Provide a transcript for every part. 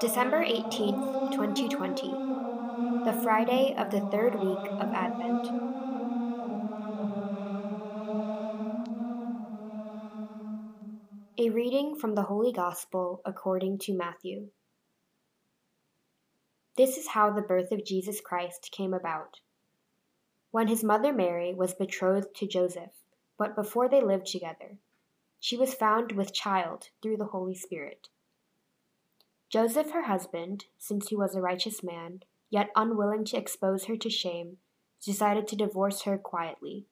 December 18th, 2020, the Friday of the third week of Advent. A reading from the Holy Gospel according to Matthew. This is how the birth of Jesus Christ came about. When his mother Mary was betrothed to Joseph, but before they lived together, she was found with child through the Holy Spirit. Joseph, her husband, since he was a righteous man, yet unwilling to expose her to shame, decided to divorce her quietly.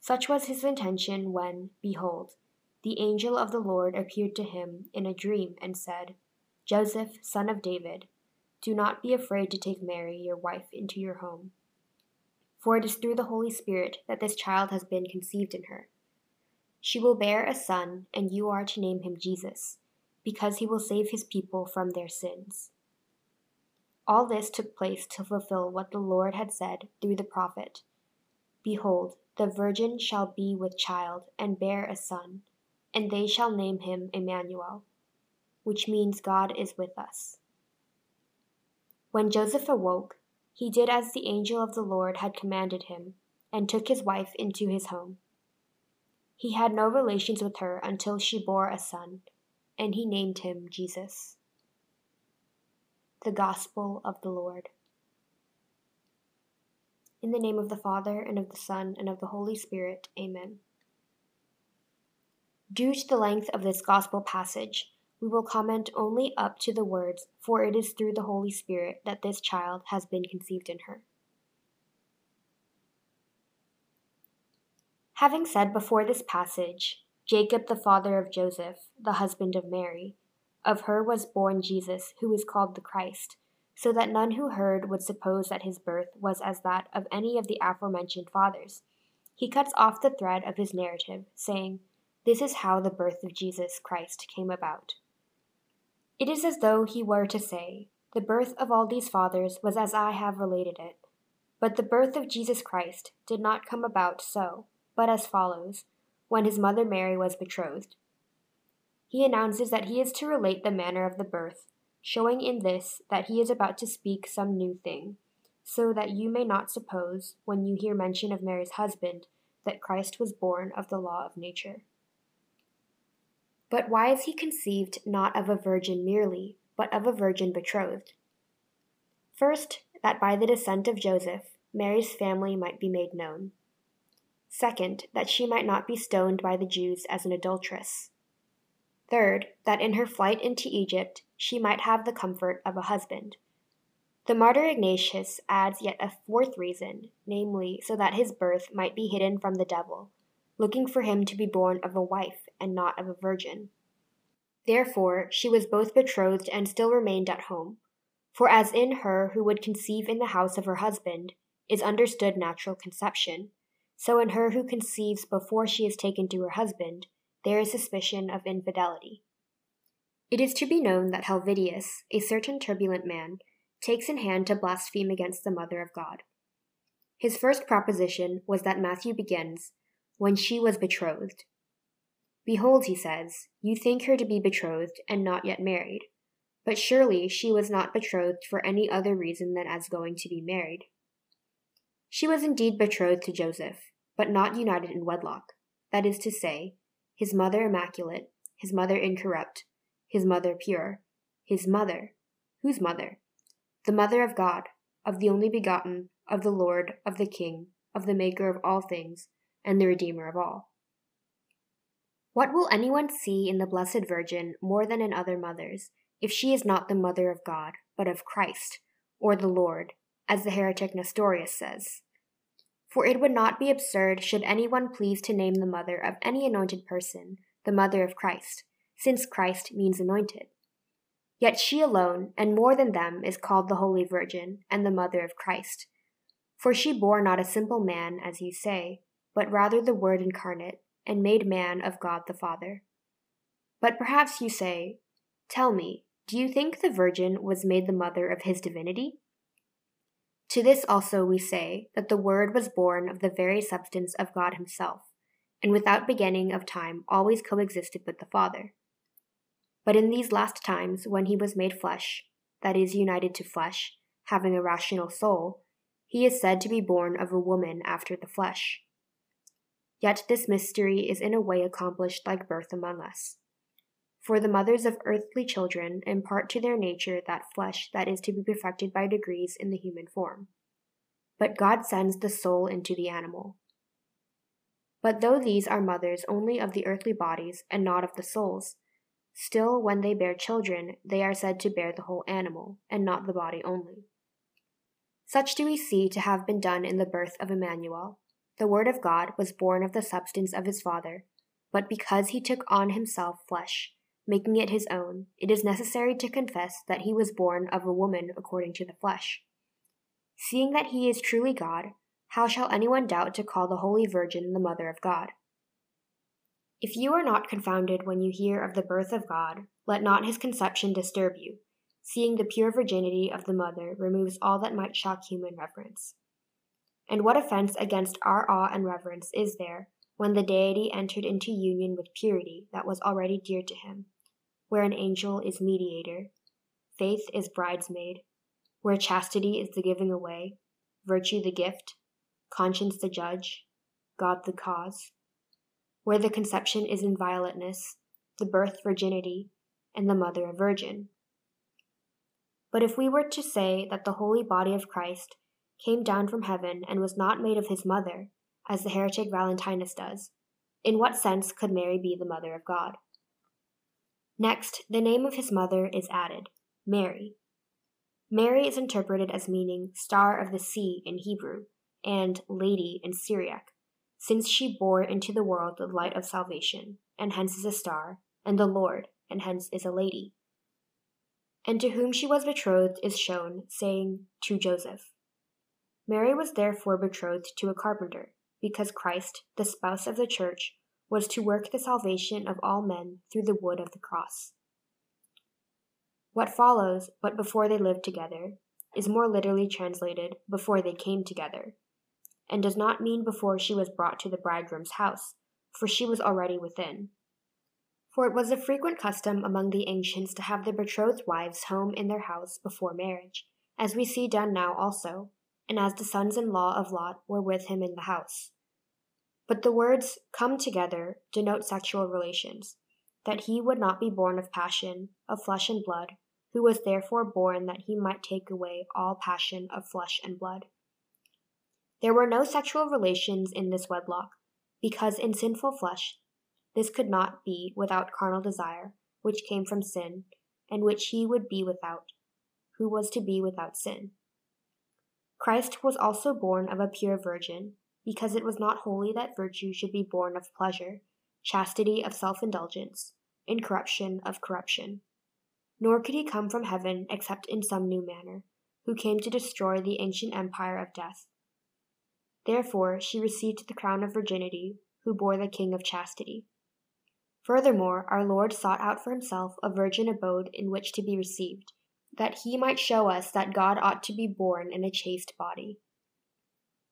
Such was his intention when, behold, the angel of the Lord appeared to him in a dream and said, Joseph, son of David, do not be afraid to take Mary, your wife, into your home. For it is through the Holy Spirit that this child has been conceived in her. She will bear a son, and you are to name him Jesus because he will save his people from their sins. All this took place to fulfill what the Lord had said through the prophet Behold, the virgin shall be with child and bear a son, and they shall name him Emmanuel, which means God is with us. When Joseph awoke, he did as the angel of the Lord had commanded him, and took his wife into his home. He had no relations with her until she bore a son and he named him Jesus. The Gospel of the Lord. In the name of the Father, and of the Son, and of the Holy Spirit, Amen. Due to the length of this Gospel passage, we will comment only up to the words, For it is through the Holy Spirit that this child has been conceived in her. Having said before this passage, Jacob the father of Joseph, the husband of Mary. Of her was born Jesus, who is called the Christ, so that none who heard would suppose that his birth was as that of any of the aforementioned fathers. He cuts off the thread of his narrative, saying, This is how the birth of Jesus Christ came about. It is as though he were to say, The birth of all these fathers was as I have related it. But the birth of Jesus Christ did not come about so, but as follows when his mother Mary was betrothed. He announces that he is to relate the manner of the birth, showing in this that he is about to speak some new thing, so that you may not suppose, when you hear mention of Mary's husband, that Christ was born of the law of nature. But why is he conceived not of a virgin merely, but of a virgin betrothed? First, that by the descent of Joseph, Mary's family might be made known. Second, that she might not be stoned by the Jews as an adulteress. Third, that in her flight into Egypt she might have the comfort of a husband. The martyr Ignatius adds yet a fourth reason, namely, so that his birth might be hidden from the devil, looking for him to be born of a wife and not of a virgin. Therefore, she was both betrothed and still remained at home. For as in her who would conceive in the house of her husband is understood natural conception, so in her who conceives before she is taken to her husband, there is suspicion of infidelity. It is to be known that Helvidius, a certain turbulent man, takes in hand to blaspheme against the Mother of God. His first proposition was that Matthew begins, When she was betrothed. Behold, he says, you think her to be betrothed and not yet married. But surely she was not betrothed for any other reason than as going to be married. She was indeed betrothed to Joseph, but not united in wedlock, that is to say, his mother immaculate, his mother incorrupt, his mother pure, his mother, whose mother? The mother of God, of the only begotten, of the Lord, of the King, of the Maker of all things, and the Redeemer of all. What will anyone see in the Blessed Virgin more than in other mothers, if she is not the mother of God, but of Christ, or the Lord, as the heretic Nestorius says? For it would not be absurd should anyone please to name the mother of any anointed person the mother of Christ, since Christ means anointed. Yet she alone, and more than them, is called the Holy Virgin and the mother of Christ. For she bore not a simple man, as you say, but rather the Word incarnate, and made man of God the Father. But perhaps you say, Tell me, do you think the Virgin was made the mother of his divinity? To this also we say that the Word was born of the very substance of God Himself, and without beginning of time always coexisted with the Father. But in these last times, when He was made flesh, that is, united to flesh, having a rational soul, He is said to be born of a woman after the flesh. Yet this mystery is in a way accomplished like birth among us. For the mothers of earthly children impart to their nature that flesh that is to be perfected by degrees in the human form. But God sends the soul into the animal. But though these are mothers only of the earthly bodies and not of the souls, still when they bear children, they are said to bear the whole animal, and not the body only. Such do we see to have been done in the birth of Emmanuel. The Word of God was born of the substance of his Father, but because he took on himself flesh, making it his own, it is necessary to confess that he was born of a woman according to the flesh. Seeing that he is truly God, how shall anyone doubt to call the Holy Virgin the Mother of God? If you are not confounded when you hear of the birth of God, let not his conception disturb you, seeing the pure virginity of the mother removes all that might shock human reverence. And what offense against our awe and reverence is there when the deity entered into union with purity that was already dear to him? where an angel is mediator, faith is bridesmaid, where chastity is the giving away, virtue the gift, conscience the judge, God the cause, where the conception is inviolateness, the birth virginity, and the mother a virgin. But if we were to say that the holy body of Christ came down from heaven and was not made of his mother, as the heretic Valentinus does, in what sense could Mary be the mother of God? Next, the name of his mother is added, Mary. Mary is interpreted as meaning star of the sea in Hebrew and lady in Syriac, since she bore into the world the light of salvation, and hence is a star, and the Lord, and hence is a lady. And to whom she was betrothed is shown, saying, To Joseph. Mary was therefore betrothed to a carpenter, because Christ, the spouse of the church, was to work the salvation of all men through the wood of the cross. What follows, but before they lived together, is more literally translated before they came together, and does not mean before she was brought to the bridegroom's house, for she was already within. For it was a frequent custom among the ancients to have their betrothed wives home in their house before marriage, as we see done now also, and as the sons in law of Lot were with him in the house. But the words come together denote sexual relations, that he would not be born of passion, of flesh and blood, who was therefore born that he might take away all passion of flesh and blood. There were no sexual relations in this wedlock, because in sinful flesh this could not be without carnal desire, which came from sin, and which he would be without, who was to be without sin. Christ was also born of a pure virgin, because it was not holy that virtue should be born of pleasure, chastity of self indulgence, incorruption of corruption. Nor could he come from heaven except in some new manner, who came to destroy the ancient empire of death. Therefore she received the crown of virginity, who bore the king of chastity. Furthermore, our Lord sought out for himself a virgin abode in which to be received, that he might show us that God ought to be born in a chaste body.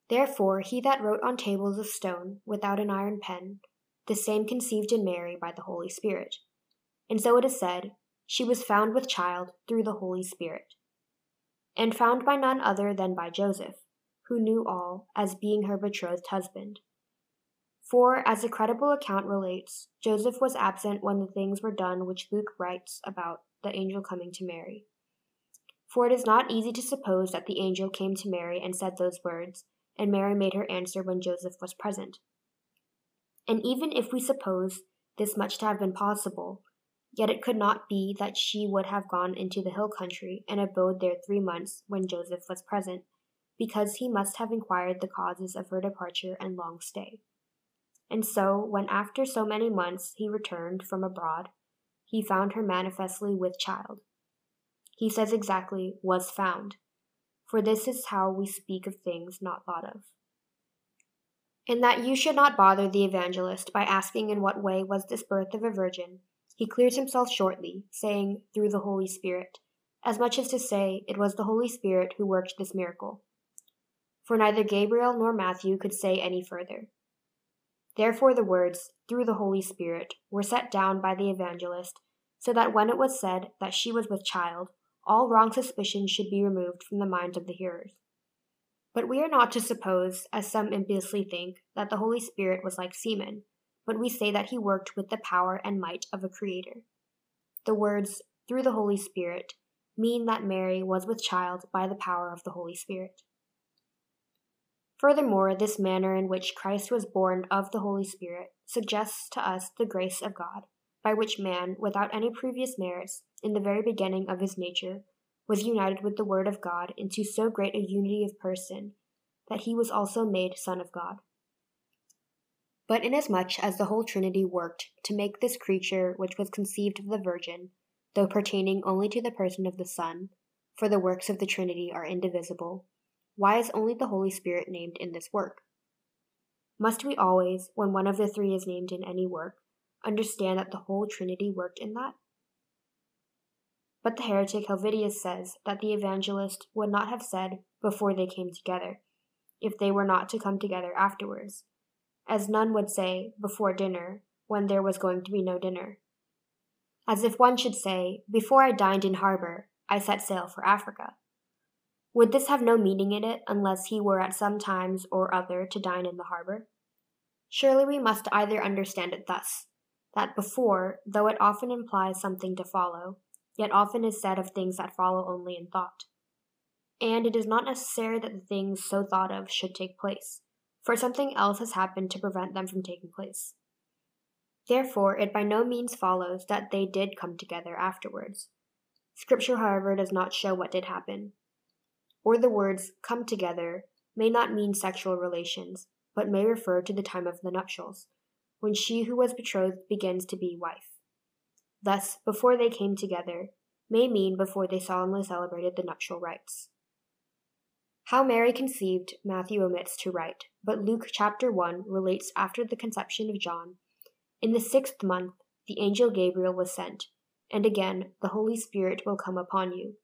Therefore he that wrote on tables of stone without an iron pen, the same conceived in Mary by the Holy Spirit. And so it is said, She was found with child through the Holy Spirit. And found by none other than by Joseph, who knew all, as being her betrothed husband. For, as a credible account relates, Joseph was absent when the things were done which Luke writes about the angel coming to Mary. For it is not easy to suppose that the angel came to Mary and said those words, and Mary made her answer when Joseph was present. And even if we suppose this much to have been possible, yet it could not be that she would have gone into the hill country and abode there three months when Joseph was present, because he must have inquired the causes of her departure and long stay. And so, when after so many months he returned from abroad, he found her manifestly with child. He says exactly, was found, for this is how we speak of things not thought of. In that you should not bother the evangelist by asking in what way was this birth of a virgin, he clears himself shortly, saying, through the Holy Spirit, as much as to say, it was the Holy Spirit who worked this miracle. for neither Gabriel nor Matthew could say any further. Therefore, the words, through the Holy Spirit, were set down by the evangelist, so that when it was said that she was with child, all wrong suspicion should be removed from the minds of the hearers. But we are not to suppose, as some impiously think, that the Holy Spirit was like semen, but we say that he worked with the power and might of a creator. The words, through the Holy Spirit, mean that Mary was with child by the power of the Holy Spirit. Furthermore, this manner in which Christ was born of the Holy Spirit suggests to us the grace of God, by which man, without any previous merits, in the very beginning of his nature, was united with the Word of God into so great a unity of person that he was also made Son of God. But inasmuch as the whole Trinity worked to make this creature which was conceived of the Virgin, though pertaining only to the person of the Son, for the works of the Trinity are indivisible, why is only the Holy Spirit named in this work? Must we always, when one of the three is named in any work, understand that the whole Trinity worked in that? But the heretic Helvidius says that the evangelist would not have said before they came together, if they were not to come together afterwards, as none would say before dinner, when there was going to be no dinner. As if one should say, Before I dined in harbor, I set sail for Africa. Would this have no meaning in it unless he were at some times or other to dine in the harbor? Surely we must either understand it thus that before, though it often implies something to follow, yet often is said of things that follow only in thought. And it is not necessary that the things so thought of should take place, for something else has happened to prevent them from taking place. Therefore, it by no means follows that they did come together afterwards. Scripture, however, does not show what did happen, or the words come together may not mean sexual relations, but may refer to the time of the nuptials, when she who was betrothed begins to be wife. Thus, before they came together may mean before they solemnly celebrated the nuptial rites. How Mary conceived, Matthew omits to write, but Luke chapter 1 relates after the conception of John. In the sixth month, the angel Gabriel was sent, and again, the Holy Spirit will come upon you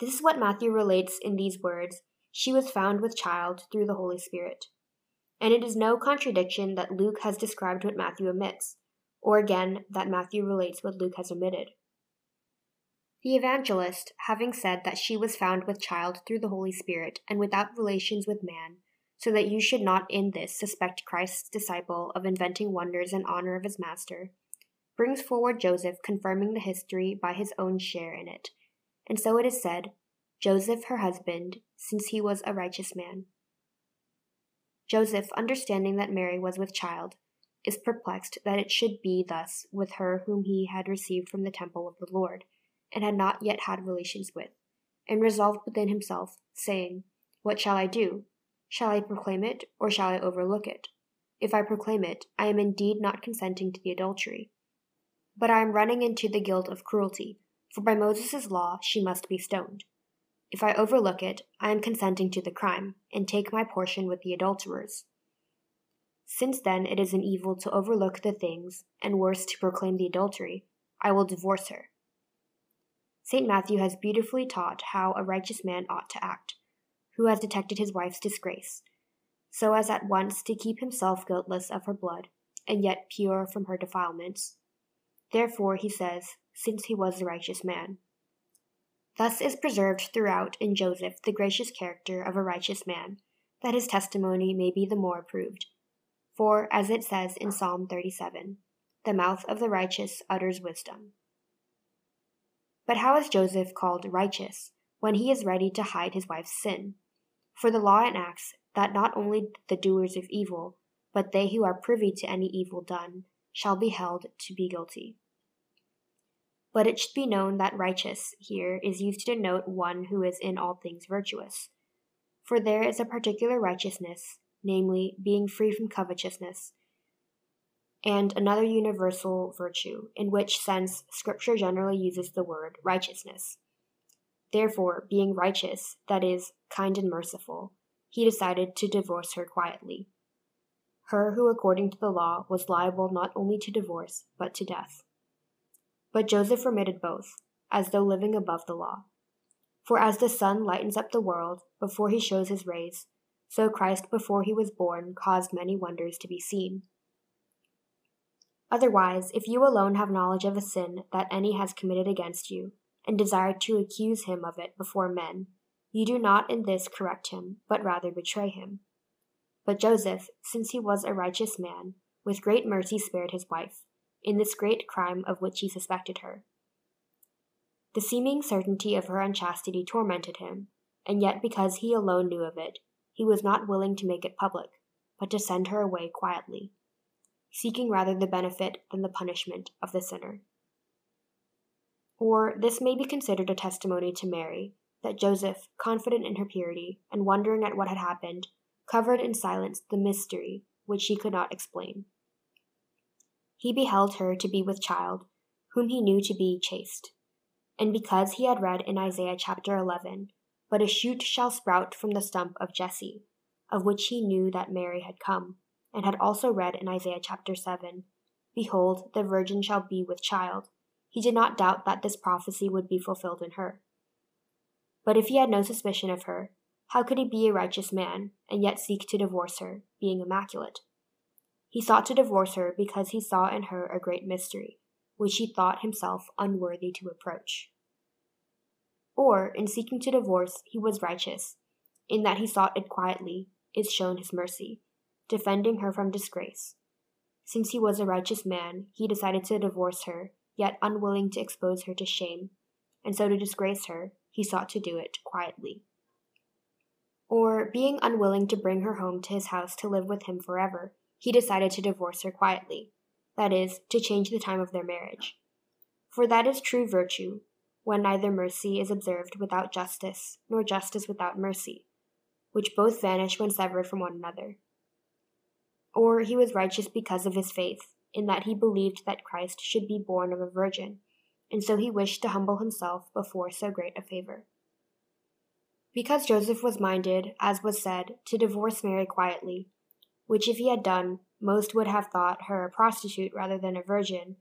this is what Matthew relates in these words She was found with child through the Holy Spirit. And it is no contradiction that Luke has described what Matthew omits, or again, that Matthew relates what Luke has omitted. The evangelist, having said that she was found with child through the Holy Spirit and without relations with man, so that you should not in this suspect Christ's disciple of inventing wonders in honor of his master, brings forward Joseph confirming the history by his own share in it, and so it is said, Joseph her husband, since he was a righteous man. Joseph, understanding that Mary was with child, is perplexed that it should be thus with her whom he had received from the temple of the Lord, and had not yet had relations with, and resolved within himself, saying, What shall I do? Shall I proclaim it, or shall I overlook it? If I proclaim it, I am indeed not consenting to the adultery. But I am running into the guilt of cruelty, for by Moses' law she must be stoned. If I overlook it, I am consenting to the crime, and take my portion with the adulterers. Since then it is an evil to overlook the things, and worse to proclaim the adultery, I will divorce her. St. Matthew has beautifully taught how a righteous man ought to act, who has detected his wife's disgrace, so as at once to keep himself guiltless of her blood, and yet pure from her defilements. Therefore, he says, since he was a righteous man. Thus is preserved throughout in Joseph the gracious character of a righteous man, that his testimony may be the more approved. For, as it says in Psalm 37, the mouth of the righteous utters wisdom. But how is Joseph called righteous when he is ready to hide his wife's sin? For the law enacts that not only the doers of evil, but they who are privy to any evil done, shall be held to be guilty. But it should be known that righteous here is used to denote one who is in all things virtuous. For there is a particular righteousness, namely, being free from covetousness, and another universal virtue, in which sense Scripture generally uses the word righteousness. Therefore, being righteous, that is, kind and merciful, he decided to divorce her quietly. Her who, according to the law, was liable not only to divorce, but to death. But Joseph remitted both, as though living above the law. For as the sun lightens up the world before he shows his rays, so Christ before he was born caused many wonders to be seen. Otherwise, if you alone have knowledge of a sin that any has committed against you, and desire to accuse him of it before men, you do not in this correct him, but rather betray him. But Joseph, since he was a righteous man, with great mercy spared his wife, in this great crime of which he suspected her. The seeming certainty of her unchastity tormented him, and yet because he alone knew of it, he was not willing to make it public, but to send her away quietly, seeking rather the benefit than the punishment of the sinner. Or this may be considered a testimony to Mary that Joseph, confident in her purity and wondering at what had happened, covered in silence the mystery which she could not explain. He beheld her to be with child, whom he knew to be chaste and because he had read in Isaiah chapter 11, But a shoot shall sprout from the stump of Jesse, of which he knew that Mary had come, and had also read in Isaiah chapter 7, Behold, the virgin shall be with child, he did not doubt that this prophecy would be fulfilled in her. But if he had no suspicion of her, how could he be a righteous man, and yet seek to divorce her, being immaculate? He sought to divorce her because he saw in her a great mystery, which he thought himself unworthy to approach. Or, in seeking to divorce, he was righteous, in that he sought it quietly, is shown his mercy, defending her from disgrace. Since he was a righteous man, he decided to divorce her, yet unwilling to expose her to shame, and so to disgrace her, he sought to do it quietly. Or, being unwilling to bring her home to his house to live with him forever, he decided to divorce her quietly, that is, to change the time of their marriage. For that is true virtue, when neither mercy is observed without justice, nor justice without mercy, which both vanish when severed from one another. Or he was righteous because of his faith, in that he believed that Christ should be born of a virgin, and so he wished to humble himself before so great a favor. Because Joseph was minded, as was said, to divorce Mary quietly, which if he had done, most would have thought her a prostitute rather than a virgin.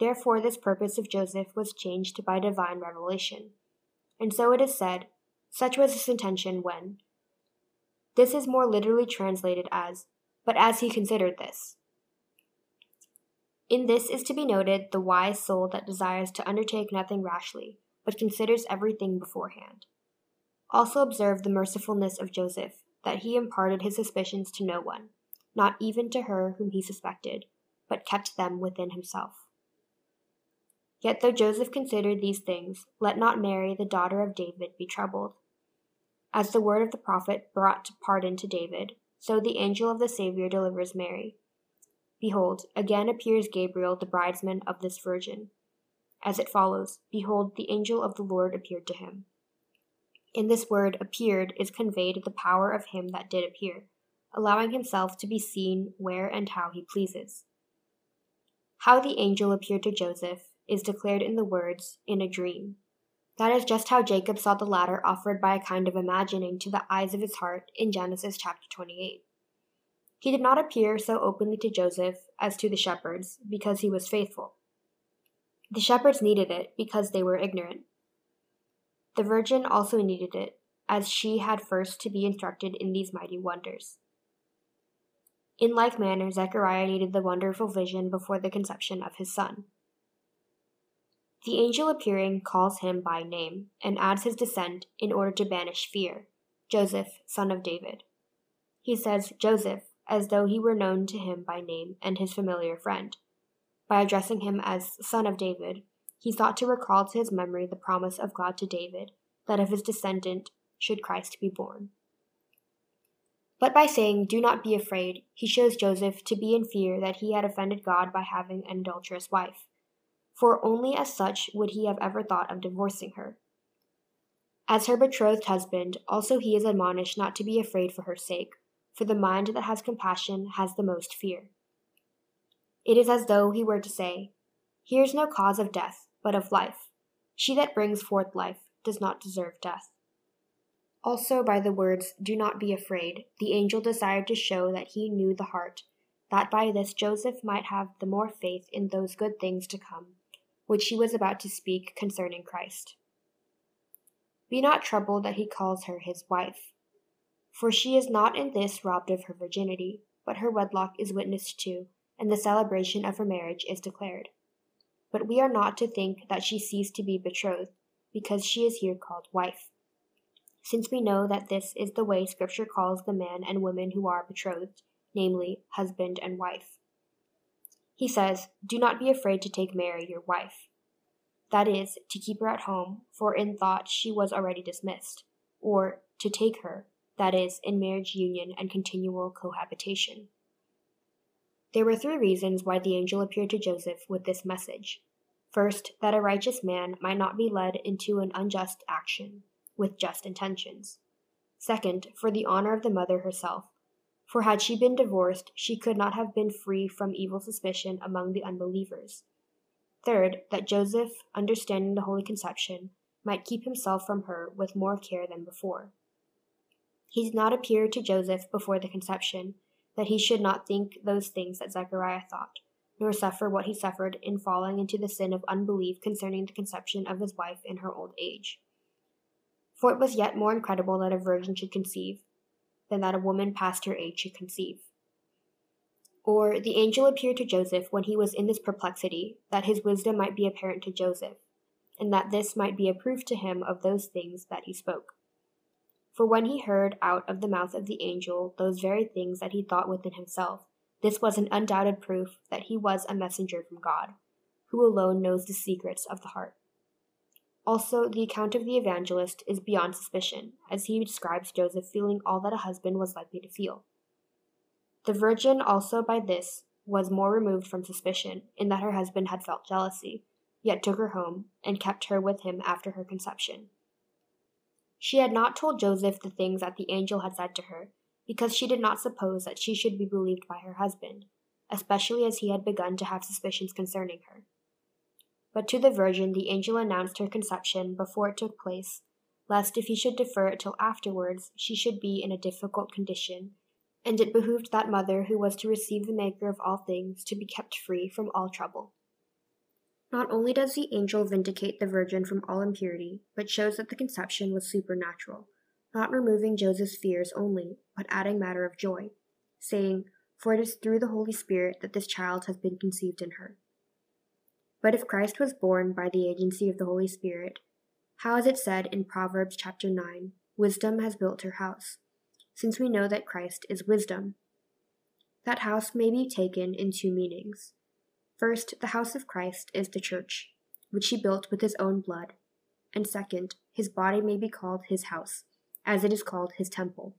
Therefore, this purpose of Joseph was changed by divine revelation. And so it is said, such was his intention when. This is more literally translated as, but as he considered this. In this is to be noted the wise soul that desires to undertake nothing rashly, but considers everything beforehand. Also observe the mercifulness of Joseph, that he imparted his suspicions to no one not even to her whom he suspected, but kept them within himself. Yet though Joseph considered these things, let not Mary, the daughter of David, be troubled. As the word of the prophet brought pardon to David, so the angel of the Saviour delivers Mary. Behold, again appears Gabriel, the bridesman of this virgin. As it follows, Behold, the angel of the Lord appeared to him. In this word appeared is conveyed the power of him that did appear allowing himself to be seen where and how he pleases. How the angel appeared to Joseph is declared in the words, in a dream. That is just how Jacob saw the ladder offered by a kind of imagining to the eyes of his heart in Genesis chapter 28. He did not appear so openly to Joseph as to the shepherds, because he was faithful. The shepherds needed it because they were ignorant. The virgin also needed it, as she had first to be instructed in these mighty wonders. In like manner, Zechariah needed the wonderful vision before the conception of his son. The angel appearing calls him by name and adds his descent in order to banish fear Joseph, son of David. He says Joseph as though he were known to him by name and his familiar friend. By addressing him as son of David, he sought to recall to his memory the promise of God to David that of his descendant should Christ be born. But by saying, Do not be afraid, he shows Joseph to be in fear that he had offended God by having an adulterous wife, for only as such would he have ever thought of divorcing her. As her betrothed husband, also he is admonished not to be afraid for her sake, for the mind that has compassion has the most fear. It is as though he were to say, Here is no cause of death, but of life. She that brings forth life does not deserve death. Also, by the words, Do not be afraid, the angel desired to show that he knew the heart, that by this Joseph might have the more faith in those good things to come, which he was about to speak concerning Christ. Be not troubled that he calls her his wife. For she is not in this robbed of her virginity, but her wedlock is witnessed to, and the celebration of her marriage is declared. But we are not to think that she ceased to be betrothed, because she is here called wife. Since we know that this is the way Scripture calls the man and woman who are betrothed, namely, husband and wife. He says, Do not be afraid to take Mary, your wife. That is, to keep her at home, for in thought she was already dismissed, or to take her, that is, in marriage union and continual cohabitation. There were three reasons why the angel appeared to Joseph with this message. First, that a righteous man might not be led into an unjust action with just intentions. Second, for the honor of the mother herself, for had she been divorced, she could not have been free from evil suspicion among the unbelievers. Third, that Joseph, understanding the Holy Conception, might keep himself from her with more care than before. He did not appear to Joseph before the conception, that he should not think those things that Zechariah thought, nor suffer what he suffered in falling into the sin of unbelief concerning the conception of his wife in her old age. For it was yet more incredible that a virgin should conceive, than that a woman past her age should conceive. Or the angel appeared to Joseph when he was in this perplexity, that his wisdom might be apparent to Joseph, and that this might be a proof to him of those things that he spoke. For when he heard out of the mouth of the angel those very things that he thought within himself, this was an undoubted proof that he was a messenger from God, who alone knows the secrets of the heart. Also, the account of the evangelist is beyond suspicion, as he describes Joseph feeling all that a husband was likely to feel. The virgin also by this was more removed from suspicion, in that her husband had felt jealousy, yet took her home, and kept her with him after her conception. She had not told Joseph the things that the angel had said to her, because she did not suppose that she should be believed by her husband, especially as he had begun to have suspicions concerning her. But to the virgin the angel announced her conception before it took place, lest if he should defer it till afterwards she should be in a difficult condition, and it behooved that mother who was to receive the Maker of all things to be kept free from all trouble. Not only does the angel vindicate the virgin from all impurity, but shows that the conception was supernatural, not removing Joseph's fears only, but adding matter of joy, saying, For it is through the Holy Spirit that this child has been conceived in her. But if Christ was born by the agency of the Holy Spirit, how is it said in Proverbs chapter 9, Wisdom has built her house, since we know that Christ is wisdom? That house may be taken in two meanings. First, the house of Christ is the church, which he built with his own blood. And second, his body may be called his house, as it is called his temple.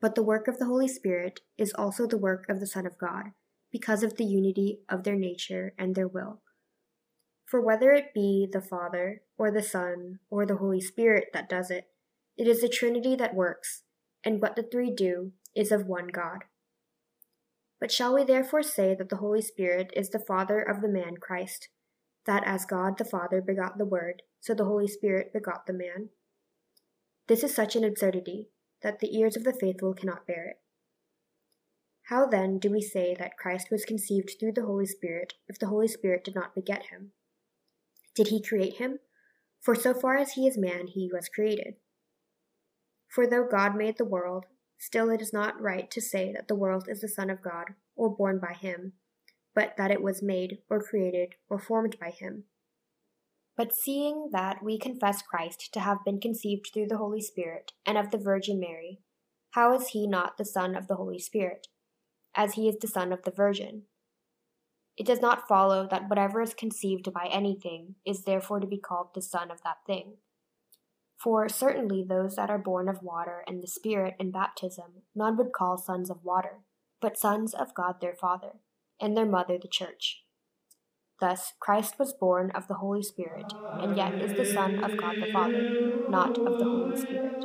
But the work of the Holy Spirit is also the work of the Son of God, because of the unity of their nature and their will. For whether it be the Father, or the Son, or the Holy Spirit that does it, it is the Trinity that works, and what the three do is of one God. But shall we therefore say that the Holy Spirit is the Father of the man Christ, that as God the Father begot the Word, so the Holy Spirit begot the man? This is such an absurdity that the ears of the faithful cannot bear it. How then do we say that Christ was conceived through the Holy Spirit if the Holy Spirit did not beget him? Did he create him? For so far as he is man, he was created. For though God made the world, Still, it is not right to say that the world is the Son of God, or born by him, but that it was made, or created, or formed by him. But seeing that we confess Christ to have been conceived through the Holy Spirit and of the Virgin Mary, how is he not the Son of the Holy Spirit, as he is the Son of the Virgin? It does not follow that whatever is conceived by anything is therefore to be called the son of that thing. For certainly those that are born of water and the Spirit in baptism, none would call sons of water, but sons of God their Father, and their mother the Church. Thus, Christ was born of the Holy Spirit, and yet is the Son of God the Father, not of the Holy Spirit.